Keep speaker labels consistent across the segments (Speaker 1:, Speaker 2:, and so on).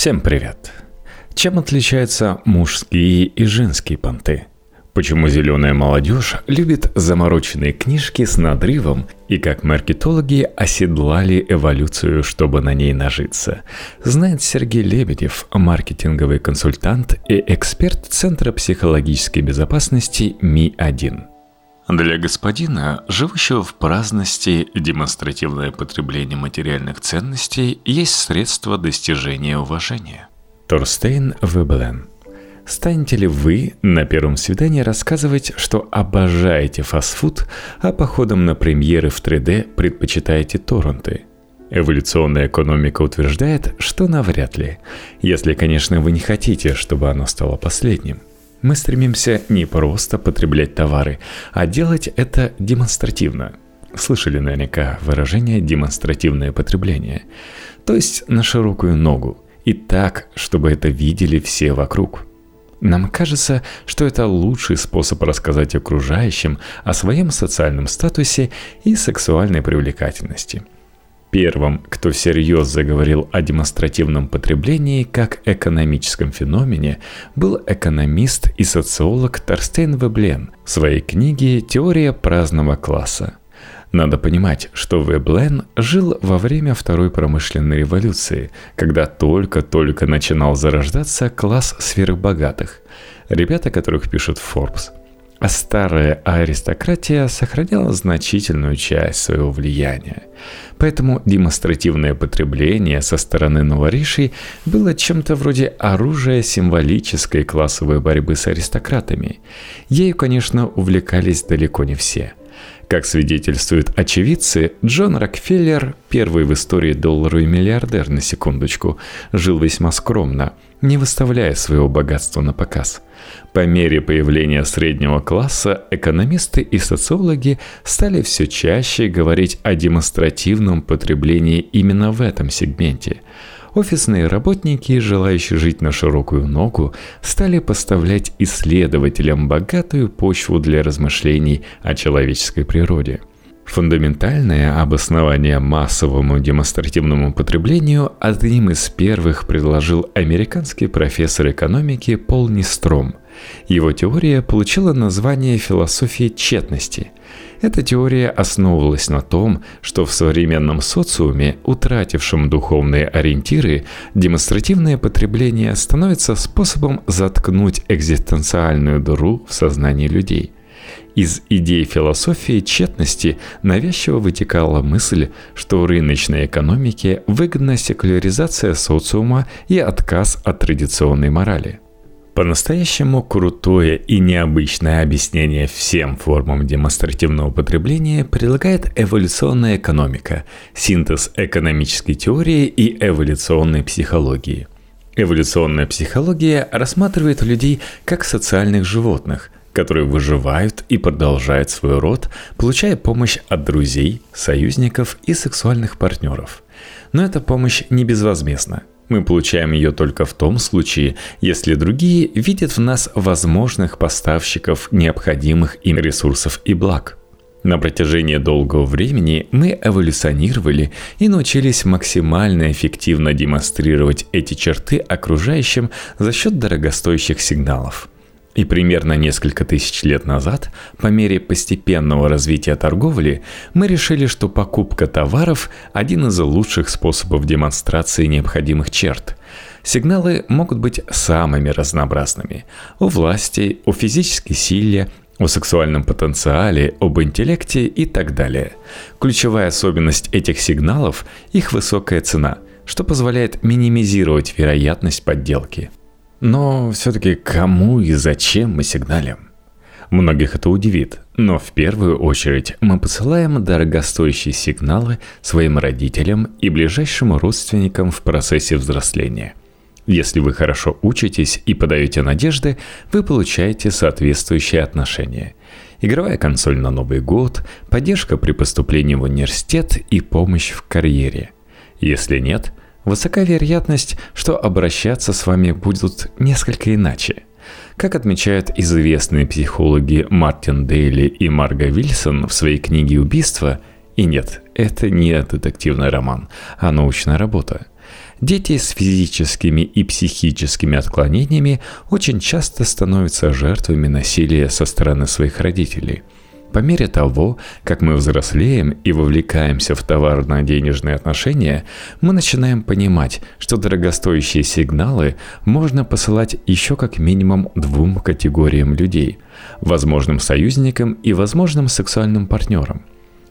Speaker 1: Всем привет! Чем отличаются мужские и женские понты? Почему зеленая молодежь любит замороченные книжки с надрывом и как маркетологи оседлали эволюцию, чтобы на ней нажиться? Знает Сергей Лебедев, маркетинговый консультант и эксперт Центра психологической безопасности МИ-1.
Speaker 2: Для господина, живущего в праздности, демонстративное потребление материальных ценностей есть средство достижения уважения.
Speaker 1: Торстейн Веблен. Станете ли вы на первом свидании рассказывать, что обожаете фастфуд, а походом на премьеры в 3D предпочитаете торренты? Эволюционная экономика утверждает, что навряд ли, если, конечно, вы не хотите, чтобы оно стало последним. Мы стремимся не просто потреблять товары, а делать это демонстративно. Слышали наверняка выражение «демонстративное потребление», то есть на широкую ногу, и так, чтобы это видели все вокруг. Нам кажется, что это лучший способ рассказать окружающим о своем социальном статусе и сексуальной привлекательности – Первым, кто всерьез заговорил о демонстративном потреблении как экономическом феномене, был экономист и социолог Торстейн Веблен в своей книге «Теория праздного класса». Надо понимать, что Веблен жил во время Второй промышленной революции, когда только-только начинал зарождаться класс сверхбогатых. Ребята, которых пишут Forbes – старая аристократия сохраняла значительную часть своего влияния. Поэтому демонстративное потребление со стороны новоришей было чем-то вроде оружия символической классовой борьбы с аристократами. Ею, конечно, увлекались далеко не все – как свидетельствуют очевидцы, Джон Рокфеллер, первый в истории долларовый миллиардер на секундочку, жил весьма скромно, не выставляя своего богатства на показ. По мере появления среднего класса экономисты и социологи стали все чаще говорить о демонстративном потреблении именно в этом сегменте – офисные работники, желающие жить на широкую ногу, стали поставлять исследователям богатую почву для размышлений о человеческой природе. Фундаментальное обоснование массовому демонстративному потреблению одним из первых предложил американский профессор экономики Пол Нистром. Его теория получила название философии тщетности – эта теория основывалась на том, что в современном социуме, утратившем духовные ориентиры, демонстративное потребление становится способом заткнуть экзистенциальную дыру в сознании людей. Из идей философии тщетности навязчиво вытекала мысль, что в рыночной экономике выгодна секуляризация социума и отказ от традиционной морали – по-настоящему крутое и необычное объяснение всем формам демонстративного потребления предлагает эволюционная экономика, синтез экономической теории и эволюционной психологии. Эволюционная психология рассматривает людей как социальных животных, которые выживают и продолжают свой род, получая помощь от друзей, союзников и сексуальных партнеров. Но эта помощь не безвозмездна. Мы получаем ее только в том случае, если другие видят в нас возможных поставщиков необходимых им ресурсов и благ. На протяжении долгого времени мы эволюционировали и научились максимально эффективно демонстрировать эти черты окружающим за счет дорогостоящих сигналов – и примерно несколько тысяч лет назад, по мере постепенного развития торговли, мы решили, что покупка товаров – один из лучших способов демонстрации необходимых черт. Сигналы могут быть самыми разнообразными – у власти, о физической силе, о сексуальном потенциале, об интеллекте и так далее. Ключевая особенность этих сигналов – их высокая цена, что позволяет минимизировать вероятность подделки – но все-таки кому и зачем мы сигналим? Многих это удивит, но в первую очередь мы посылаем дорогостоящие сигналы своим родителям и ближайшим родственникам в процессе взросления. Если вы хорошо учитесь и подаете надежды, вы получаете соответствующие отношения. Игровая консоль на Новый год, поддержка при поступлении в университет и помощь в карьере. Если нет, Высока вероятность, что обращаться с вами будут несколько иначе. Как отмечают известные психологи Мартин Дейли и Марго Вильсон в своей книге «Убийство», и нет, это не детективный роман, а научная работа. Дети с физическими и психическими отклонениями очень часто становятся жертвами насилия со стороны своих родителей – по мере того, как мы взрослеем и вовлекаемся в товарно-денежные отношения, мы начинаем понимать, что дорогостоящие сигналы можно посылать еще как минимум двум категориям людей – возможным союзникам и возможным сексуальным партнерам.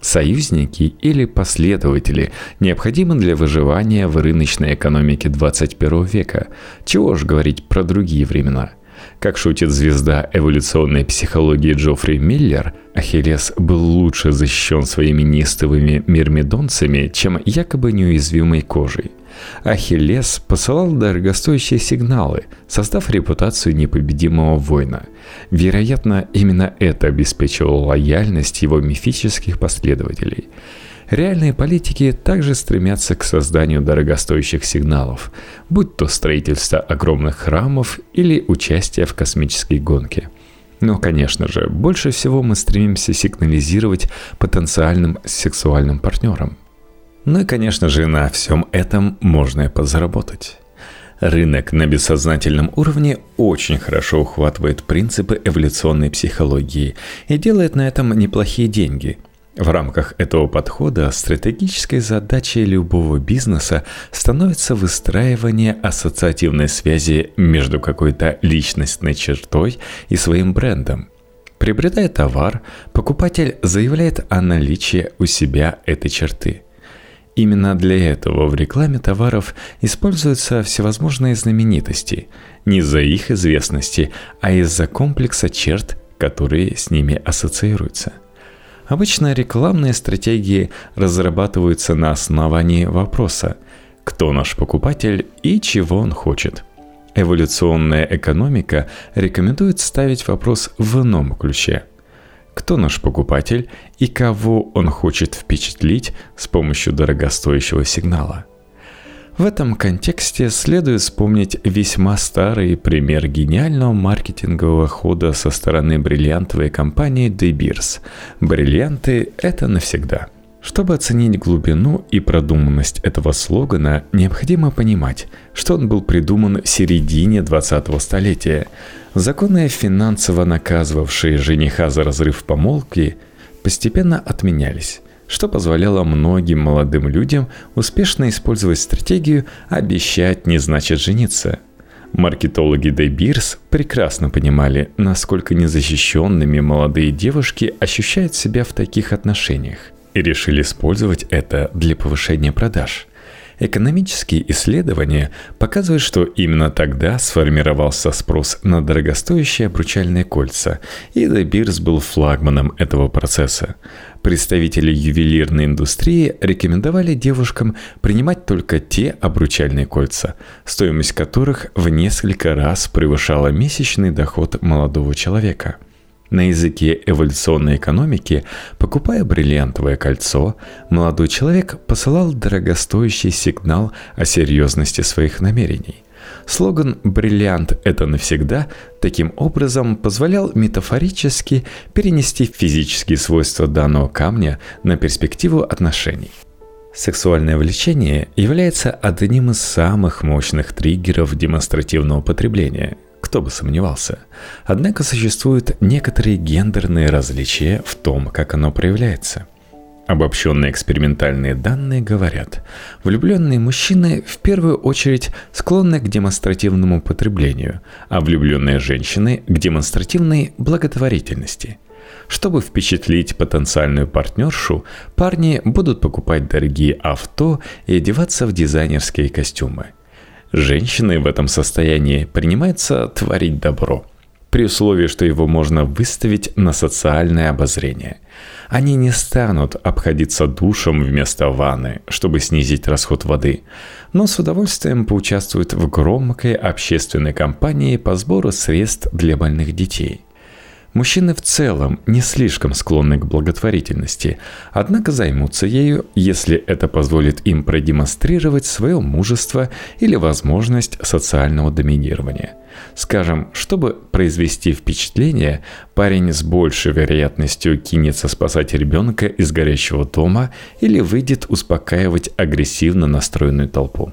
Speaker 1: Союзники или последователи необходимы для выживания в рыночной экономике 21 века. Чего ж говорить про другие времена – как шутит звезда эволюционной психологии Джоффри Миллер, Ахиллес был лучше защищен своими неистовыми мирмидонцами, чем якобы неуязвимой кожей. Ахиллес посылал дорогостоящие сигналы, создав репутацию непобедимого воина. Вероятно, именно это обеспечивало лояльность его мифических последователей – Реальные политики также стремятся к созданию дорогостоящих сигналов, будь то строительство огромных храмов или участие в космической гонке. Но, конечно же, больше всего мы стремимся сигнализировать потенциальным сексуальным партнерам. Ну и, конечно же, на всем этом можно и подзаработать. Рынок на бессознательном уровне очень хорошо ухватывает принципы эволюционной психологии и делает на этом неплохие деньги – в рамках этого подхода стратегической задачей любого бизнеса становится выстраивание ассоциативной связи между какой-то личностной чертой и своим брендом. Приобретая товар, покупатель заявляет о наличии у себя этой черты. Именно для этого в рекламе товаров используются всевозможные знаменитости, не из-за их известности, а из-за комплекса черт, которые с ними ассоциируются – Обычно рекламные стратегии разрабатываются на основании вопроса «Кто наш покупатель и чего он хочет?». Эволюционная экономика рекомендует ставить вопрос в ином ключе. Кто наш покупатель и кого он хочет впечатлить с помощью дорогостоящего сигнала? В этом контексте следует вспомнить весьма старый пример гениального маркетингового хода со стороны бриллиантовой компании De Beers. Бриллианты – это навсегда. Чтобы оценить глубину и продуманность этого слогана, необходимо понимать, что он был придуман в середине 20-го столетия. Законы, финансово наказывавшие жениха за разрыв помолвки, постепенно отменялись что позволяло многим молодым людям успешно использовать стратегию «обещать не значит жениться». Маркетологи De Beers прекрасно понимали, насколько незащищенными молодые девушки ощущают себя в таких отношениях, и решили использовать это для повышения продаж. Экономические исследования показывают, что именно тогда сформировался спрос на дорогостоящие обручальные кольца, и De Beers был флагманом этого процесса. Представители ювелирной индустрии рекомендовали девушкам принимать только те обручальные кольца, стоимость которых в несколько раз превышала месячный доход молодого человека. На языке эволюционной экономики, покупая бриллиантовое кольцо, молодой человек посылал дорогостоящий сигнал о серьезности своих намерений – Слоган «Бриллиант – это навсегда» таким образом позволял метафорически перенести физические свойства данного камня на перспективу отношений. Сексуальное влечение является одним из самых мощных триггеров демонстративного потребления. Кто бы сомневался. Однако существуют некоторые гендерные различия в том, как оно проявляется – Обобщенные экспериментальные данные говорят, влюбленные мужчины в первую очередь склонны к демонстративному потреблению, а влюбленные женщины к демонстративной благотворительности. Чтобы впечатлить потенциальную партнершу, парни будут покупать дорогие авто и одеваться в дизайнерские костюмы. Женщины в этом состоянии принимаются творить добро, при условии, что его можно выставить на социальное обозрение – они не станут обходиться душем вместо ванны, чтобы снизить расход воды, но с удовольствием поучаствуют в громкой общественной кампании по сбору средств для больных детей – Мужчины в целом не слишком склонны к благотворительности, однако займутся ею, если это позволит им продемонстрировать свое мужество или возможность социального доминирования. Скажем, чтобы произвести впечатление, парень с большей вероятностью кинется спасать ребенка из горящего дома или выйдет успокаивать агрессивно настроенную толпу.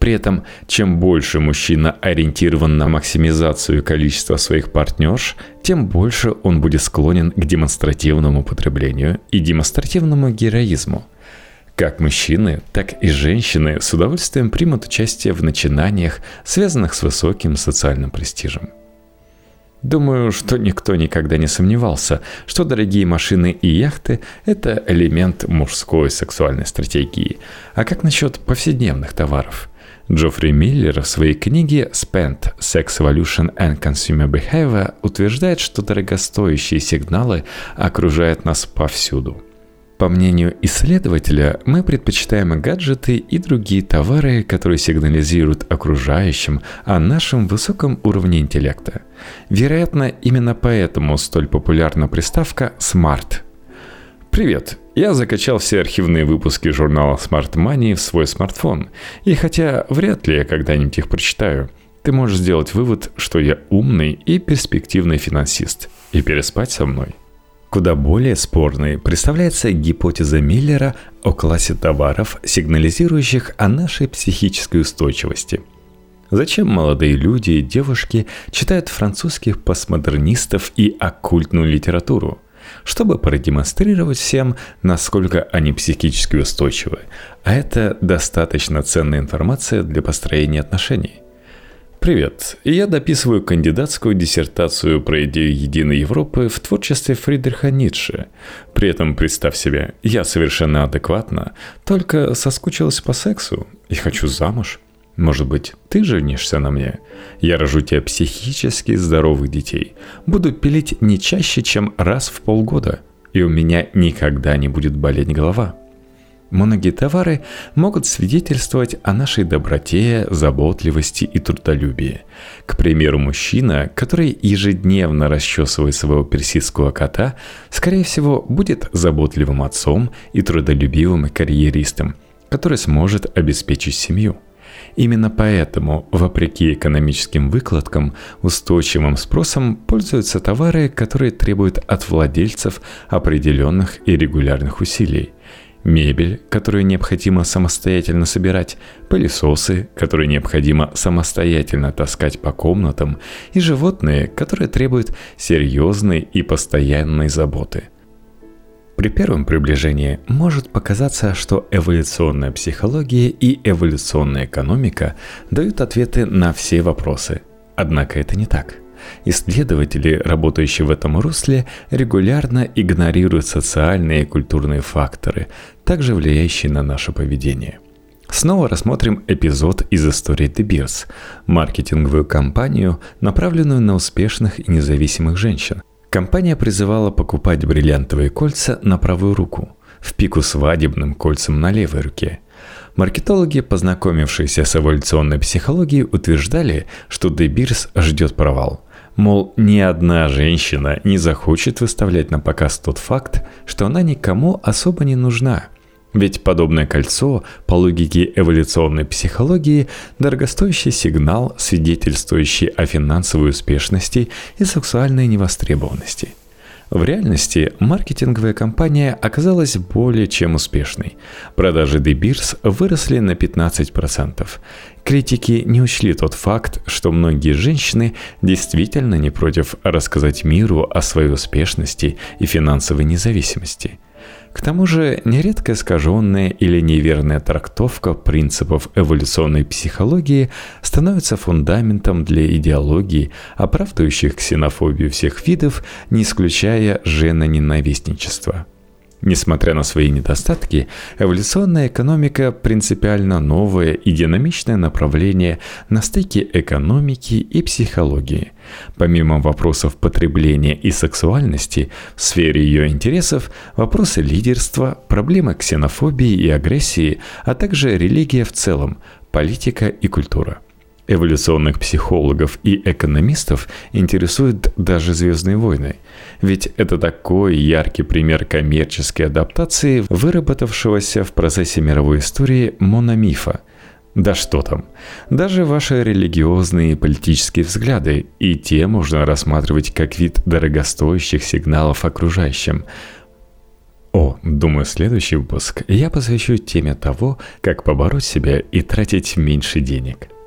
Speaker 1: При этом, чем больше мужчина ориентирован на максимизацию количества своих партнерш, тем больше он будет склонен к демонстративному потреблению и демонстративному героизму. Как мужчины, так и женщины с удовольствием примут участие в начинаниях, связанных с высоким социальным престижем. Думаю, что никто никогда не сомневался, что дорогие машины и яхты – это элемент мужской сексуальной стратегии. А как насчет повседневных товаров – Джоффри Миллер в своей книге «Spent Sex Evolution and Consumer Behavior» утверждает, что дорогостоящие сигналы окружают нас повсюду. По мнению исследователя, мы предпочитаем гаджеты и другие товары, которые сигнализируют окружающим о нашем высоком уровне интеллекта. Вероятно, именно поэтому столь популярна приставка «Smart» Привет! Я закачал все архивные выпуски журнала Smart Money в свой смартфон. И хотя вряд ли я когда-нибудь их прочитаю, ты можешь сделать вывод, что я умный и перспективный финансист, и переспать со мной. Куда более спорной представляется гипотеза Миллера о классе товаров, сигнализирующих о нашей психической устойчивости. Зачем молодые люди и девушки читают французских постмодернистов и оккультную литературу – чтобы продемонстрировать всем, насколько они психически устойчивы. А это достаточно ценная информация для построения отношений. Привет, я дописываю кандидатскую диссертацию про идею единой Европы в творчестве Фридриха Ницше. При этом, представь себе, я совершенно адекватна, только соскучилась по сексу и хочу замуж – может быть, ты женишься на мне? Я рожу тебе психически здоровых детей. Буду пилить не чаще, чем раз в полгода. И у меня никогда не будет болеть голова. Многие товары могут свидетельствовать о нашей доброте, заботливости и трудолюбии. К примеру, мужчина, который ежедневно расчесывает своего персидского кота, скорее всего, будет заботливым отцом и трудолюбивым карьеристом, который сможет обеспечить семью – Именно поэтому, вопреки экономическим выкладкам, устойчивым спросом пользуются товары, которые требуют от владельцев определенных и регулярных усилий. Мебель, которую необходимо самостоятельно собирать, пылесосы, которые необходимо самостоятельно таскать по комнатам, и животные, которые требуют серьезной и постоянной заботы – при первом приближении может показаться, что эволюционная психология и эволюционная экономика дают ответы на все вопросы. Однако это не так. Исследователи, работающие в этом русле, регулярно игнорируют социальные и культурные факторы, также влияющие на наше поведение. Снова рассмотрим эпизод из истории The Beers, маркетинговую кампанию, направленную на успешных и независимых женщин, Компания призывала покупать бриллиантовые кольца на правую руку, в пику свадебным кольцам на левой руке. Маркетологи, познакомившиеся с эволюционной психологией, утверждали, что Beers ждет провал. Мол, ни одна женщина не захочет выставлять на показ тот факт, что она никому особо не нужна – ведь подобное кольцо, по логике эволюционной психологии, дорогостоящий сигнал, свидетельствующий о финансовой успешности и сексуальной невостребованности. В реальности маркетинговая кампания оказалась более чем успешной. Продажи Beers выросли на 15%. Критики не учли тот факт, что многие женщины действительно не против рассказать миру о своей успешности и финансовой независимости – к тому же, нередко искаженная или неверная трактовка принципов эволюционной психологии становится фундаментом для идеологии, оправдывающих ксенофобию всех видов, не исключая женоненавистничества. Несмотря на свои недостатки, эволюционная экономика принципиально новое и динамичное направление на стыке экономики и психологии. Помимо вопросов потребления и сексуальности, в сфере ее интересов вопросы лидерства, проблемы ксенофобии и агрессии, а также религия в целом, политика и культура – Эволюционных психологов и экономистов интересуют даже «Звездные войны». Ведь это такой яркий пример коммерческой адаптации, выработавшегося в процессе мировой истории мономифа. Да что там, даже ваши религиозные и политические взгляды и те можно рассматривать как вид дорогостоящих сигналов окружающим – О, думаю, следующий выпуск я посвящу теме того, как побороть себя и тратить меньше денег –